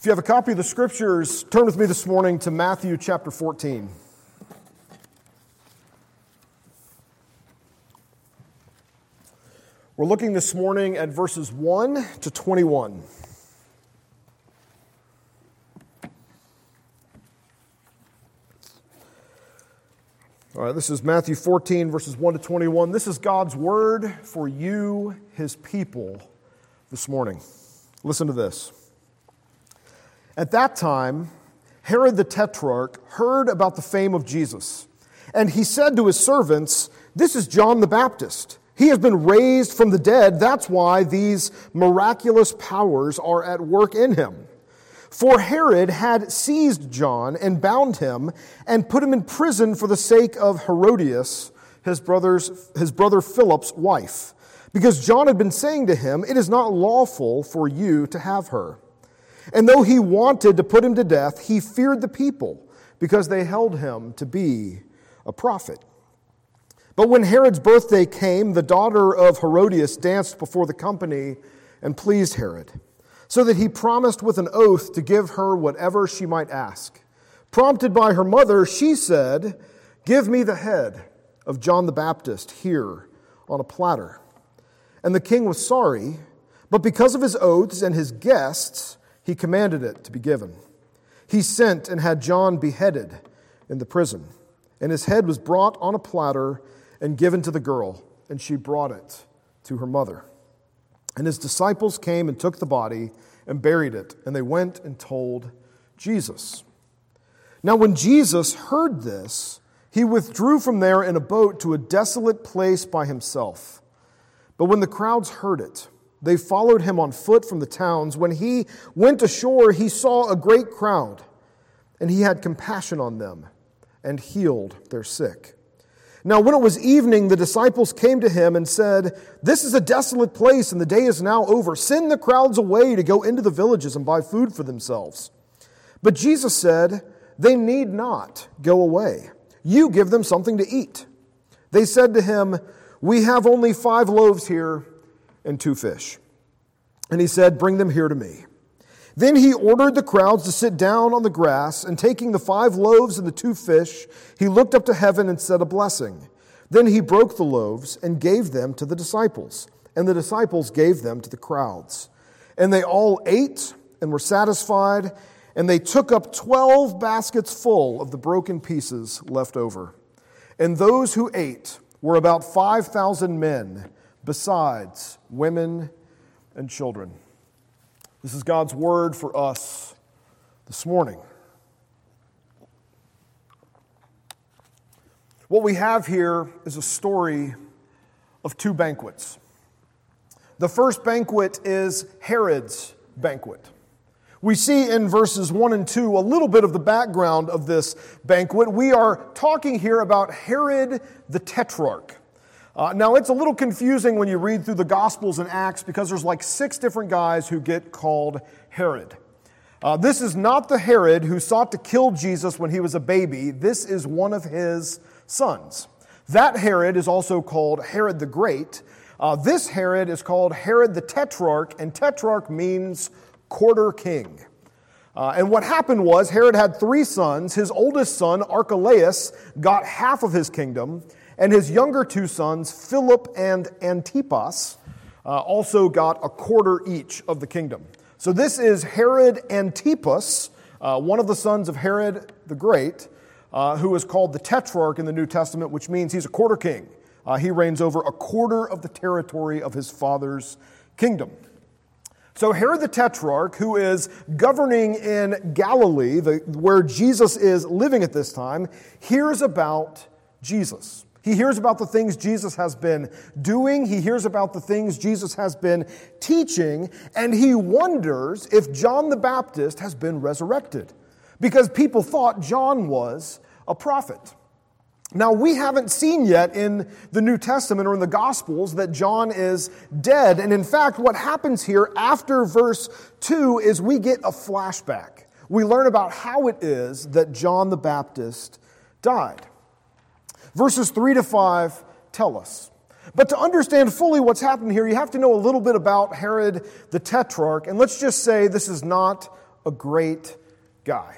If you have a copy of the scriptures, turn with me this morning to Matthew chapter 14. We're looking this morning at verses 1 to 21. All right, this is Matthew 14, verses 1 to 21. This is God's word for you, his people, this morning. Listen to this. At that time, Herod the Tetrarch heard about the fame of Jesus, and he said to his servants, This is John the Baptist. He has been raised from the dead. That's why these miraculous powers are at work in him. For Herod had seized John and bound him and put him in prison for the sake of Herodias, his, brother's, his brother Philip's wife, because John had been saying to him, It is not lawful for you to have her. And though he wanted to put him to death, he feared the people because they held him to be a prophet. But when Herod's birthday came, the daughter of Herodias danced before the company and pleased Herod so that he promised with an oath to give her whatever she might ask. Prompted by her mother, she said, Give me the head of John the Baptist here on a platter. And the king was sorry, but because of his oaths and his guests, he commanded it to be given. He sent and had John beheaded in the prison, and his head was brought on a platter and given to the girl, and she brought it to her mother. And his disciples came and took the body and buried it, and they went and told Jesus. Now, when Jesus heard this, he withdrew from there in a boat to a desolate place by himself. But when the crowds heard it, they followed him on foot from the towns. When he went ashore, he saw a great crowd, and he had compassion on them and healed their sick. Now, when it was evening, the disciples came to him and said, This is a desolate place, and the day is now over. Send the crowds away to go into the villages and buy food for themselves. But Jesus said, They need not go away. You give them something to eat. They said to him, We have only five loaves here and two fish. And he said, Bring them here to me. Then he ordered the crowds to sit down on the grass, and taking the five loaves and the two fish, he looked up to heaven and said a blessing. Then he broke the loaves and gave them to the disciples, and the disciples gave them to the crowds. And they all ate and were satisfied, and they took up twelve baskets full of the broken pieces left over. And those who ate were about 5,000 men, besides women and children. This is God's word for us this morning. What we have here is a story of two banquets. The first banquet is Herod's banquet. We see in verses 1 and 2 a little bit of the background of this banquet. We are talking here about Herod the Tetrarch. Uh, now, it's a little confusing when you read through the Gospels and Acts because there's like six different guys who get called Herod. Uh, this is not the Herod who sought to kill Jesus when he was a baby. This is one of his sons. That Herod is also called Herod the Great. Uh, this Herod is called Herod the Tetrarch, and Tetrarch means quarter king. Uh, and what happened was Herod had three sons. His oldest son, Archelaus, got half of his kingdom and his younger two sons, Philip and Antipas, uh, also got a quarter each of the kingdom. So this is Herod Antipas, uh, one of the sons of Herod the Great, uh, who is called the Tetrarch in the New Testament, which means he's a quarter king. Uh, he reigns over a quarter of the territory of his father's kingdom. So, Herod the Tetrarch, who is governing in Galilee, the, where Jesus is living at this time, hears about Jesus. He hears about the things Jesus has been doing. He hears about the things Jesus has been teaching. And he wonders if John the Baptist has been resurrected because people thought John was a prophet. Now, we haven't seen yet in the New Testament or in the Gospels that John is dead. And in fact, what happens here after verse 2 is we get a flashback. We learn about how it is that John the Baptist died. Verses 3 to 5 tell us. But to understand fully what's happened here, you have to know a little bit about Herod the Tetrarch. And let's just say this is not a great guy.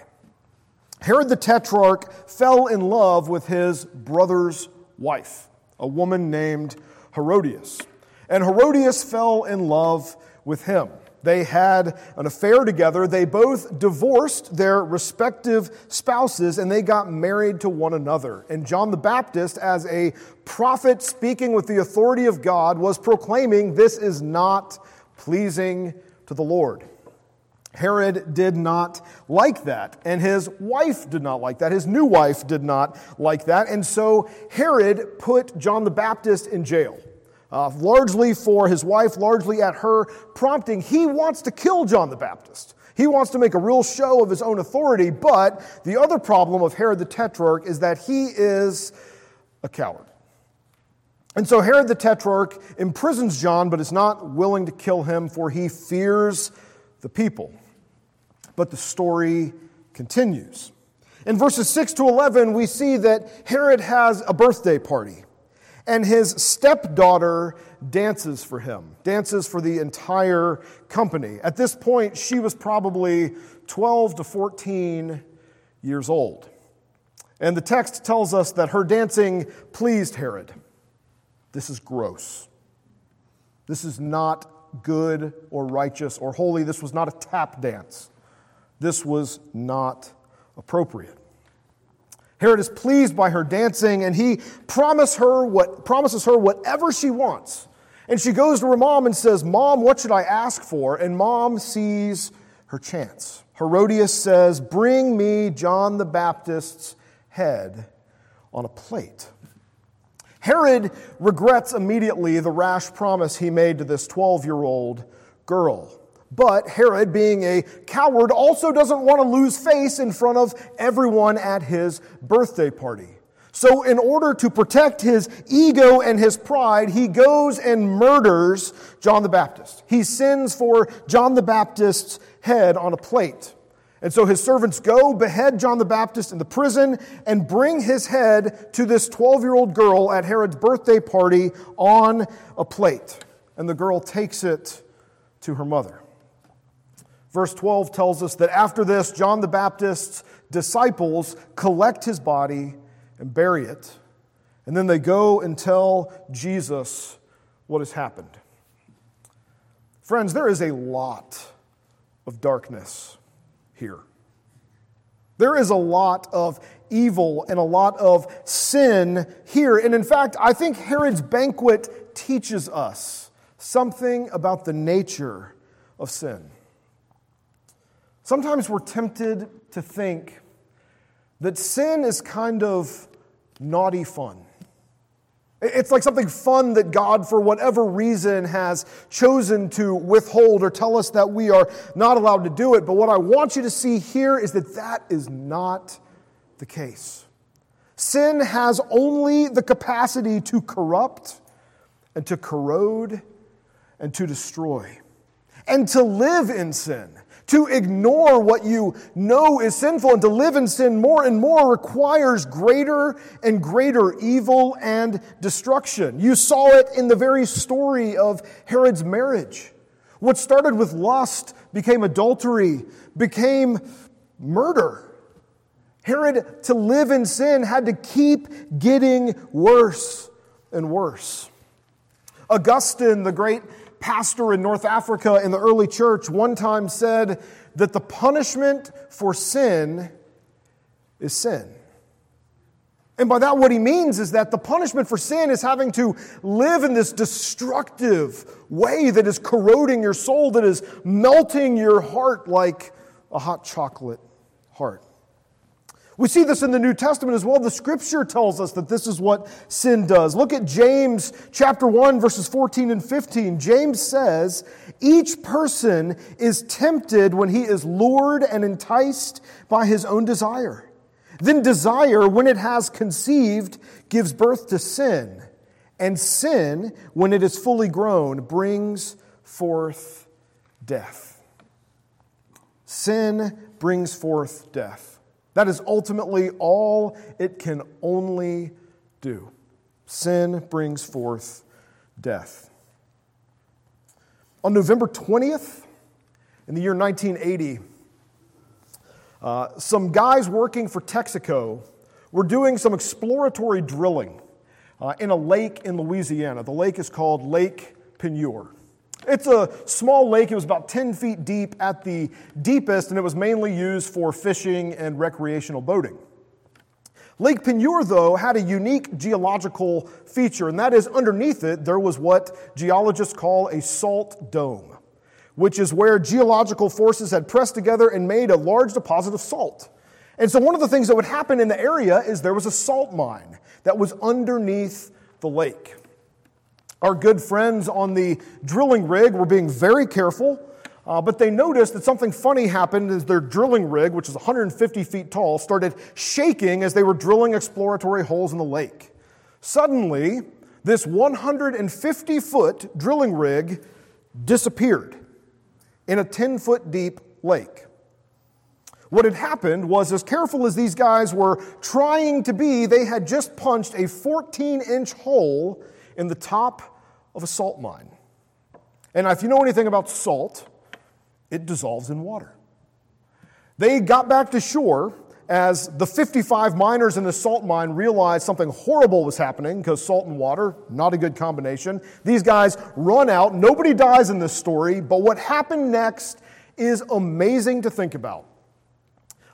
Herod the Tetrarch fell in love with his brother's wife, a woman named Herodias. And Herodias fell in love with him. They had an affair together. They both divorced their respective spouses and they got married to one another. And John the Baptist, as a prophet speaking with the authority of God, was proclaiming this is not pleasing to the Lord. Herod did not like that, and his wife did not like that. His new wife did not like that, and so Herod put John the Baptist in jail uh, largely for his wife, largely at her prompting. He wants to kill John the Baptist. He wants to make a real show of his own authority, but the other problem of Herod the Tetrarch is that he is a coward. And so Herod the Tetrarch imprisons John, but is not willing to kill him, for he fears the people. But the story continues. In verses 6 to 11, we see that Herod has a birthday party and his stepdaughter dances for him, dances for the entire company. At this point, she was probably 12 to 14 years old. And the text tells us that her dancing pleased Herod. This is gross. This is not good or righteous or holy. This was not a tap dance. This was not appropriate. Herod is pleased by her dancing, and he promise her what, promises her whatever she wants. And she goes to her mom and says, Mom, what should I ask for? And mom sees her chance. Herodias says, Bring me John the Baptist's head on a plate. Herod regrets immediately the rash promise he made to this 12 year old girl. But Herod, being a coward, also doesn't want to lose face in front of everyone at his birthday party. So, in order to protect his ego and his pride, he goes and murders John the Baptist. He sends for John the Baptist's head on a plate. And so his servants go, behead John the Baptist in the prison, and bring his head to this 12 year old girl at Herod's birthday party on a plate. And the girl takes it to her mother. Verse 12 tells us that after this, John the Baptist's disciples collect his body and bury it. And then they go and tell Jesus what has happened. Friends, there is a lot of darkness here. There is a lot of evil and a lot of sin here. And in fact, I think Herod's banquet teaches us something about the nature of sin. Sometimes we're tempted to think that sin is kind of naughty fun. It's like something fun that God, for whatever reason, has chosen to withhold or tell us that we are not allowed to do it. But what I want you to see here is that that is not the case. Sin has only the capacity to corrupt and to corrode and to destroy. And to live in sin to ignore what you know is sinful and to live in sin more and more requires greater and greater evil and destruction. You saw it in the very story of Herod's marriage. What started with lust became adultery, became murder. Herod, to live in sin, had to keep getting worse and worse. Augustine, the great pastor in North Africa in the early church one time said that the punishment for sin is sin. And by that, what he means is that the punishment for sin is having to live in this destructive way that is corroding your soul, that is melting your heart like a hot chocolate heart. We see this in the New Testament as well. The scripture tells us that this is what sin does. Look at James chapter 1 verses 14 and 15. James says, "Each person is tempted when he is lured and enticed by his own desire. Then desire, when it has conceived, gives birth to sin, and sin, when it is fully grown, brings forth death." Sin brings forth death. That is ultimately all it can only do. Sin brings forth death. On November 20th, in the year 1980, Uh, some guys working for Texaco were doing some exploratory drilling uh, in a lake in Louisiana. The lake is called Lake Peigneur. It's a small lake. It was about 10 feet deep at the deepest, and it was mainly used for fishing and recreational boating. Lake Peigneur, though, had a unique geological feature, and that is underneath it, there was what geologists call a salt dome, which is where geological forces had pressed together and made a large deposit of salt. And so, one of the things that would happen in the area is there was a salt mine that was underneath the lake. Our good friends on the drilling rig were being very careful, uh, but they noticed that something funny happened as their drilling rig, which is 150 feet tall, started shaking as they were drilling exploratory holes in the lake. Suddenly, this 150 foot drilling rig disappeared in a 10 foot deep lake. What had happened was, as careful as these guys were trying to be, they had just punched a 14 inch hole in the top of a salt mine. And if you know anything about salt, it dissolves in water. They got back to shore as the 55 miners in the salt mine realized something horrible was happening because salt and water, not a good combination. These guys run out. Nobody dies in this story, but what happened next is amazing to think about.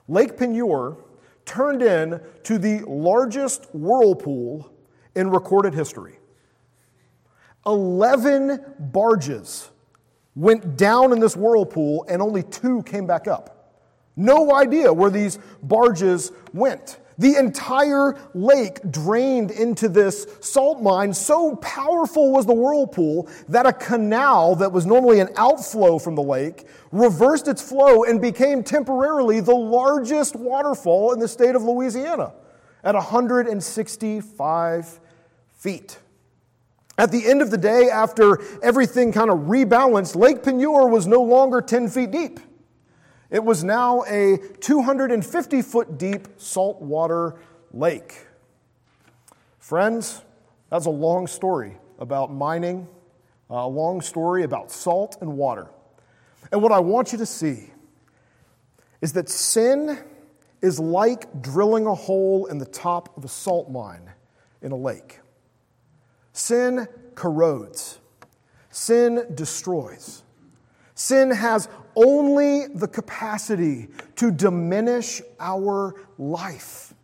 Lake Peigneur turned in to the largest whirlpool in recorded history. 11 barges went down in this whirlpool and only two came back up. No idea where these barges went. The entire lake drained into this salt mine. So powerful was the whirlpool that a canal that was normally an outflow from the lake reversed its flow and became temporarily the largest waterfall in the state of Louisiana at 165 feet. At the end of the day, after everything kind of rebalanced, Lake Peigneur was no longer 10 feet deep. It was now a 250 foot deep saltwater lake. Friends, that's a long story about mining, a long story about salt and water. And what I want you to see is that sin is like drilling a hole in the top of a salt mine in a lake. Sin corrodes, sin destroys. Sin has only the capacity to diminish our life.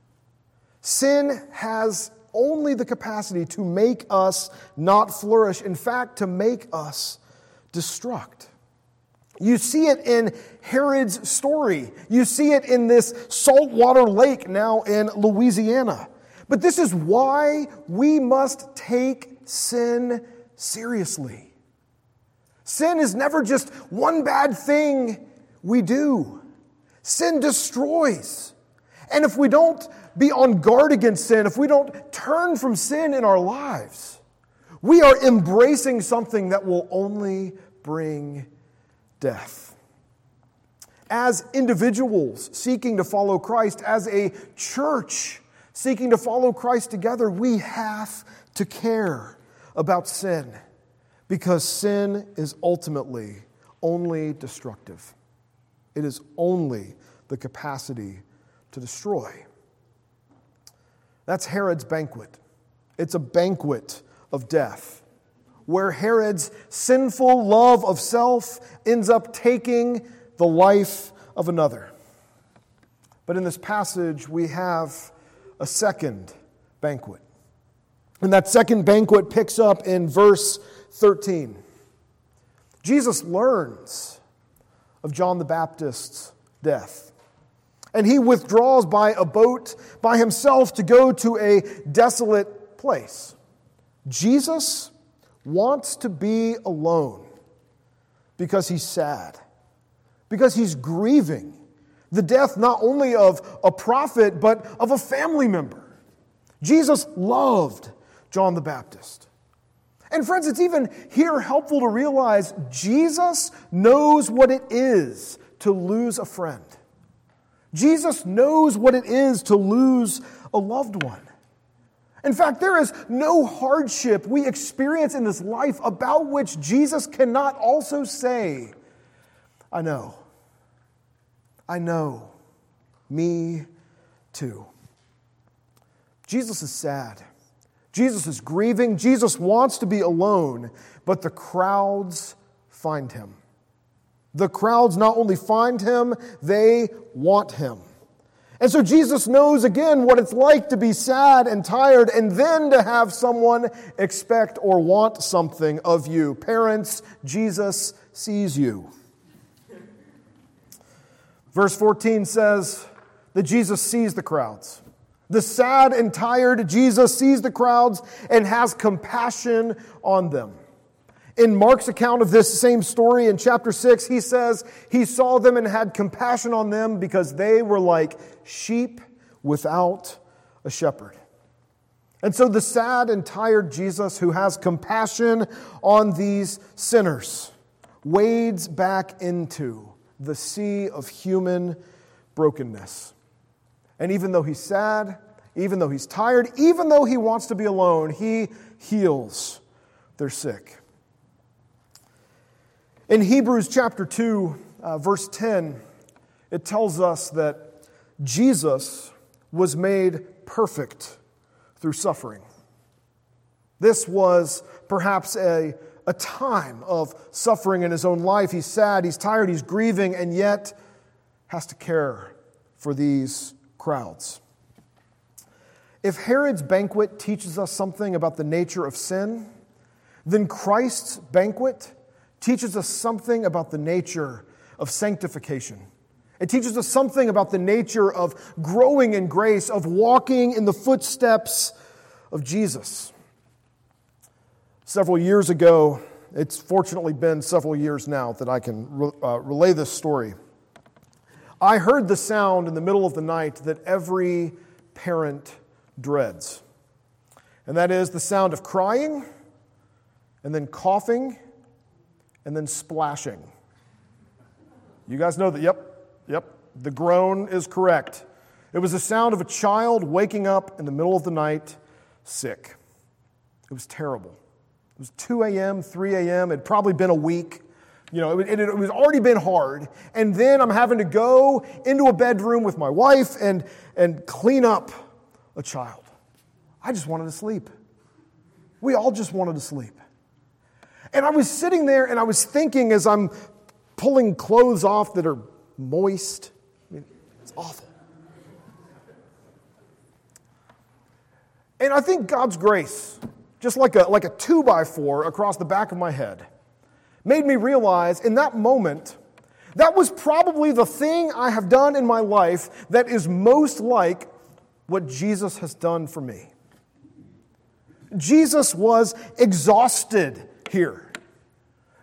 Sin has only the capacity to make us not flourish, in fact, to make us destruct. You see it in Herod's story. You see it in this saltwater lake now in Louisiana. But this is why we must take sin seriously. Sin is never just one bad thing we do, sin destroys. And if we don't be on guard against sin, if we don't turn from sin in our lives, we are embracing something that will only bring death. As individuals seeking to follow Christ, as a church, seeking to follow Christ together, we have to care about sin because sin is ultimately only destructive. It is only the capacity to destroy. That's Herod's banquet. It's a banquet of death where Herod's sinful love of self ends up taking the life of another. But in this passage, we have a second banquet. And that second banquet picks up in verse 13. Jesus learns of John the Baptist's death. And he withdraws by a boat by himself to go to a desolate place. Jesus wants to be alone because he's sad, because he's grieving the death not only of a prophet, but of a family member. Jesus loved John the Baptist. And friends, it's even here helpful to realize Jesus knows what it is to lose a friend. Jesus knows what it is to lose a loved one. In fact, there is no hardship we experience in this life about which Jesus cannot also say, I know. I know. me too. Jesus is sad. Jesus is grieving. Jesus wants to be alone, but the crowds find him. The crowds not only find him, they want him. And so Jesus knows again what it's like to be sad and tired and then to have someone expect or want something of you. Parents, Jesus sees you. Verse 14 says that Jesus sees the crowds. The sad and tired Jesus sees the crowds and has compassion on them. In Mark's account of this same story in chapter 6, he says he saw them and had compassion on them because they were like sheep without a shepherd. And so the sad and tired Jesus, who has compassion on these sinners, wades back into the sea of human brokenness. And even though he's sad, even though he's tired, even though he wants to be alone, he heals their sick. In Hebrews chapter 2, uh, verse 10, it tells us that Jesus was made perfect through suffering. This was perhaps a, a time of suffering in his own life. He's sad, he's tired, he's grieving, and yet has to care for these crowds. If Herod's banquet teaches us something about the nature of sin, then Christ's banquet teaches us something about the nature of sanctification. It teaches us something about the nature of growing in grace, of walking in the footsteps of Jesus. Several years ago, it's fortunately been several years now that I can re- uh, relay this story. I heard the sound in the middle of the night that every parent dreads, and that is the sound of crying and then coughing and then splashing. You guys know that? Yep, yep. The groan is correct. It was the sound of a child waking up in the middle of the night sick. It was terrible. It was 2 a.m., 3 a.m., it had probably been a week. You know, it, it, it was already been hard. And then I'm having to go into a bedroom with my wife and, and clean up a child. I just wanted to sleep. We all just wanted to sleep. And I was sitting there and I was thinking as I'm pulling clothes off that are moist. I mean, it's awful. And I think God's grace, just like a, like a two by four across the back of my head, made me realize in that moment that was probably the thing I have done in my life that is most like what Jesus has done for me. Jesus was exhausted here.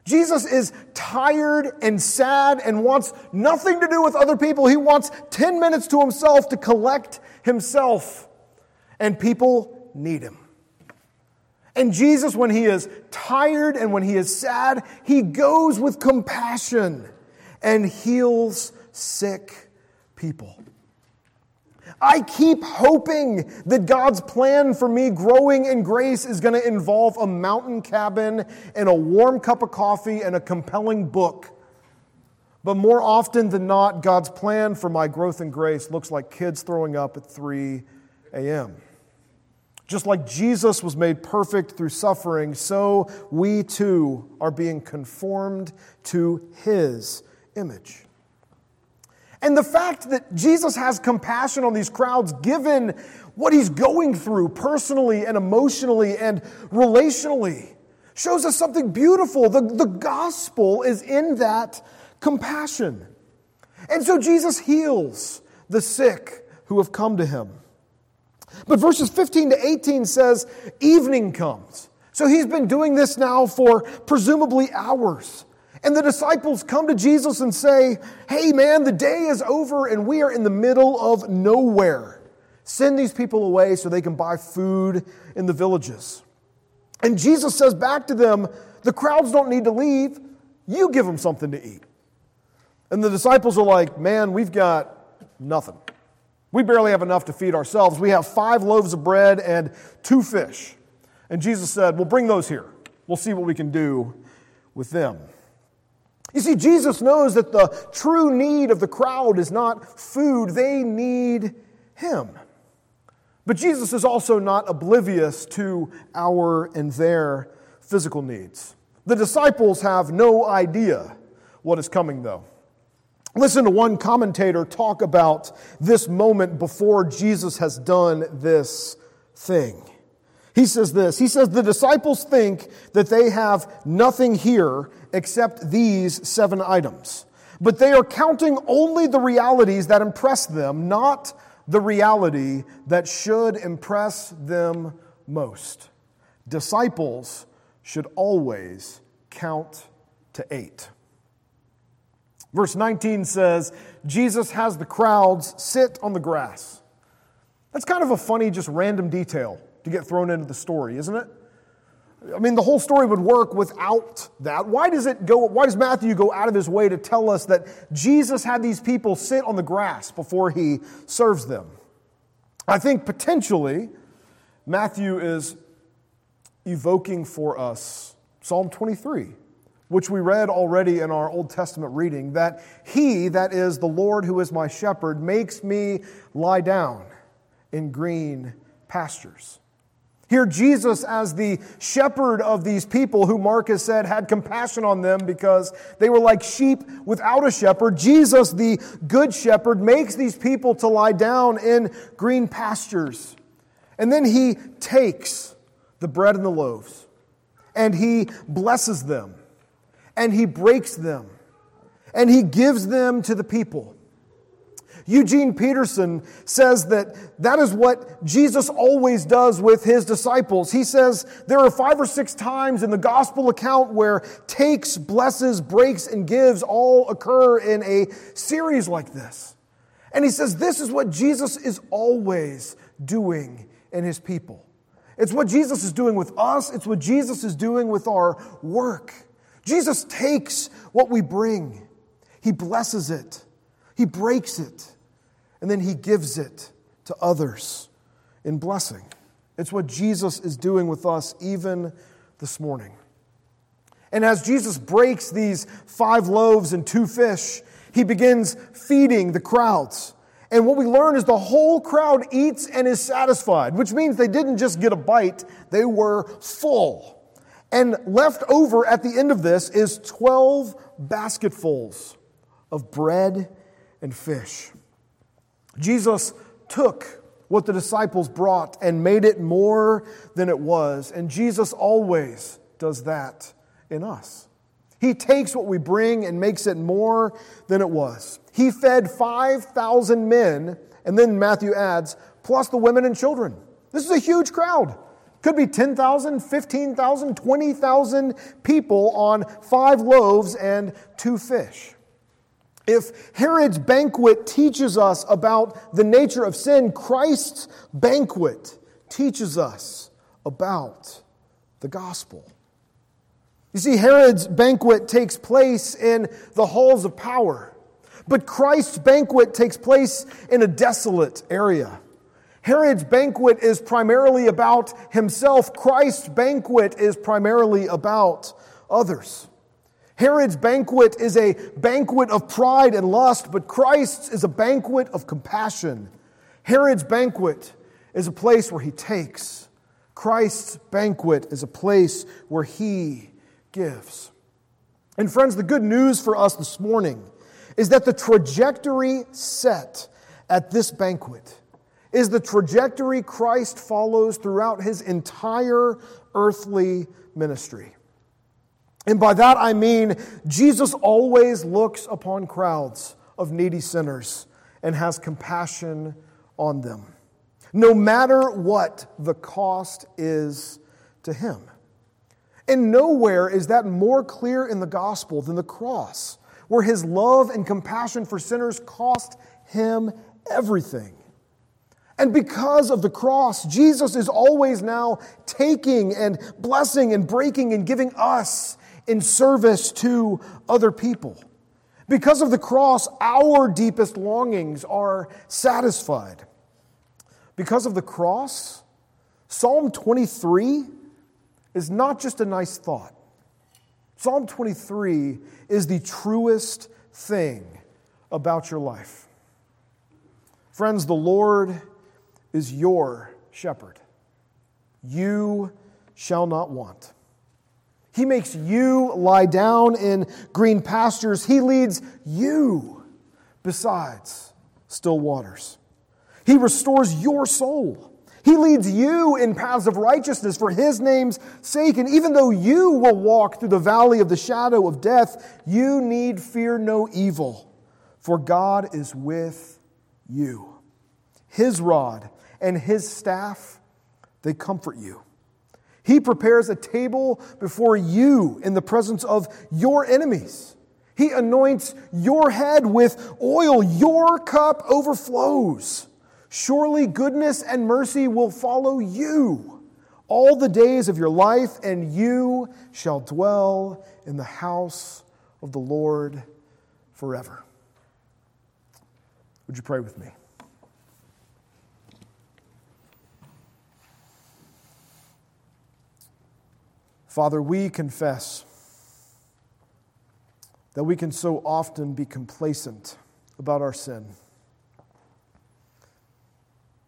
Jesus is tired and sad and wants nothing to do with other people. He wants 10 minutes to himself to collect himself. And people need him. And Jesus, when he is tired and when he is sad, he goes with compassion and heals sick people. I keep hoping that God's plan for me growing in grace is going to involve a mountain cabin and a warm cup of coffee and a compelling book. But more often than not, God's plan for my growth in grace looks like kids throwing up at 3 a.m. Just like Jesus was made perfect through suffering, so we too are being conformed to his image. And the fact that Jesus has compassion on these crowds, given what he's going through personally and emotionally and relationally, shows us something beautiful. The, the gospel is in that compassion. And so Jesus heals the sick who have come to him. But verses 15 to 18 says, Evening comes. So he's been doing this now for presumably hours. And the disciples come to Jesus and say, Hey, man, the day is over and we are in the middle of nowhere. Send these people away so they can buy food in the villages. And Jesus says back to them, The crowds don't need to leave. You give them something to eat. And the disciples are like, Man, we've got nothing. We barely have enough to feed ourselves. We have five loaves of bread and two fish. And Jesus said, Well, bring those here. We'll see what we can do with them. You see, Jesus knows that the true need of the crowd is not food, they need Him. But Jesus is also not oblivious to our and their physical needs. The disciples have no idea what is coming, though. Listen to one commentator talk about this moment before Jesus has done this thing. He says this He says, The disciples think that they have nothing here except these seven items. But they are counting only the realities that impress them, not the reality that should impress them most. Disciples should always count to eight. Verse 19 says, Jesus has the crowds sit on the grass. That's kind of a funny, just random detail to get thrown into the story, isn't it? I mean, the whole story would work without that. Why does it go, why does Matthew go out of his way to tell us that Jesus had these people sit on the grass before he serves them? I think potentially Matthew is evoking for us Psalm 23 which we read already in our Old Testament reading, that He, that is the Lord who is my shepherd, makes me lie down in green pastures. Here, Jesus, as the shepherd of these people, who Mark has said had compassion on them because they were like sheep without a shepherd, Jesus, the good shepherd, makes these people to lie down in green pastures. And then he takes the bread and the loaves and he blesses them and he breaks them and he gives them to the people. Eugene Peterson says that that is what Jesus always does with his disciples. He says there are five or six times in the gospel account where takes, blesses, breaks, and gives all occur in a series like this. And he says this is what Jesus is always doing in his people. It's what Jesus is doing with us, it's what Jesus is doing with our work. Jesus takes what we bring, He blesses it, He breaks it, and then He gives it to others in blessing. It's what Jesus is doing with us even this morning. And as Jesus breaks these five loaves and two fish, he begins feeding the crowds. And what we learn is the whole crowd eats and is satisfied, which means they didn't just get a bite, they were full. And left over at the end of this is 12 basketfuls of bread and fish. Jesus took what the disciples brought and made it more than it was. And Jesus always does that in us. He takes what we bring and makes it more than it was. He fed 5,000 men, and then Matthew adds, plus the women and children. This is a huge crowd. Could be 10,000, 15,000, 20,000 people on five loaves and two fish. If Herod's banquet teaches us about the nature of sin, Christ's banquet teaches us about the gospel. You see, Herod's banquet takes place in the halls of power, but Christ's banquet takes place in a desolate area. Herod's banquet is primarily about himself. Christ's banquet is primarily about others. Herod's banquet is a banquet of pride and lust, but Christ's is a banquet of compassion. Herod's banquet is a place where he takes. Christ's banquet is a place where he gives. And friends, the good news for us this morning is that the trajectory set at this banquet is the trajectory Christ follows throughout his entire earthly ministry. And by that I mean Jesus always looks upon crowds of needy sinners and has compassion on them, no matter what the cost is to him. And nowhere is that more clear in the gospel than the cross, where his love and compassion for sinners cost him everything. And because of the cross, Jesus is always now taking and blessing and breaking and giving us in service to other people. Because of the cross, our deepest longings are satisfied. Because of the cross, Psalm 23 is not just a nice thought. Psalm 23 is the truest thing about your life. Friends, the Lord is your shepherd. You shall not want. He makes you lie down in green pastures. He leads you besides still waters. He restores your soul. He leads you in paths of righteousness for his name's sake. And even though you will walk through the valley of the shadow of death, you need fear no evil, for God is with you. His rod and his staff, they comfort you. He prepares a table before you in the presence of your enemies. He anoints your head with oil. Your cup overflows. Surely goodness and mercy will follow you all the days of your life, and you shall dwell in the house of the Lord forever. Would you pray with me? Father, we confess that we can so often be complacent about our sin.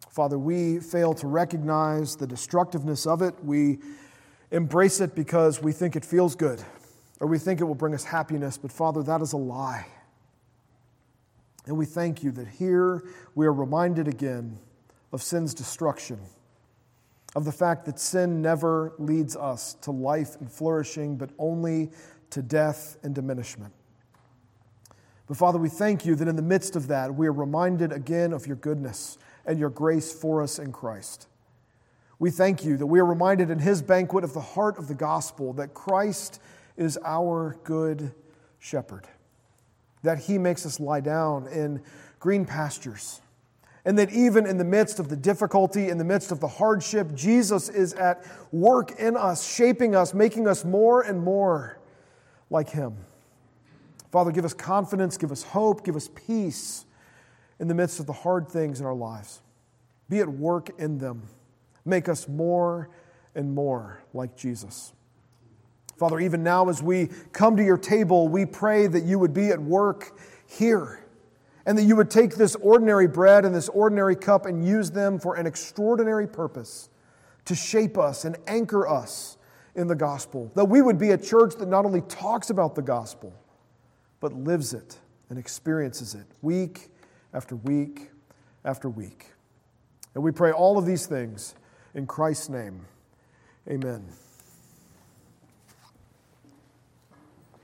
Father, we fail to recognize the destructiveness of it. We embrace it because we think it feels good or we think it will bring us happiness. But Father, that is a lie. And we thank you that here we are reminded again of sin's destruction, of the fact that sin never leads us to life and flourishing, but only to death and diminishment. But Father, we thank you that in the midst of that, we are reminded again of your goodness and your grace for us in Christ. We thank you that we are reminded in his banquet of the heart of the gospel that Christ is our good shepherd, that he makes us lie down in green pastures, and that even in the midst of the difficulty, in the midst of the hardship, Jesus is at work in us, shaping us, making us more and more like him. Father, give us confidence, give us hope, give us peace in the midst of the hard things in our lives. Be at work in them. Make us more and more like Jesus. Father, even now as we come to your table, we pray that you would be at work here and that you would take this ordinary bread and this ordinary cup and use them for an extraordinary purpose to shape us and anchor us in the gospel. That we would be a church that not only talks about the gospel, but lives it and experiences it week after week after week. And we pray all of these things in Christ's name. Amen.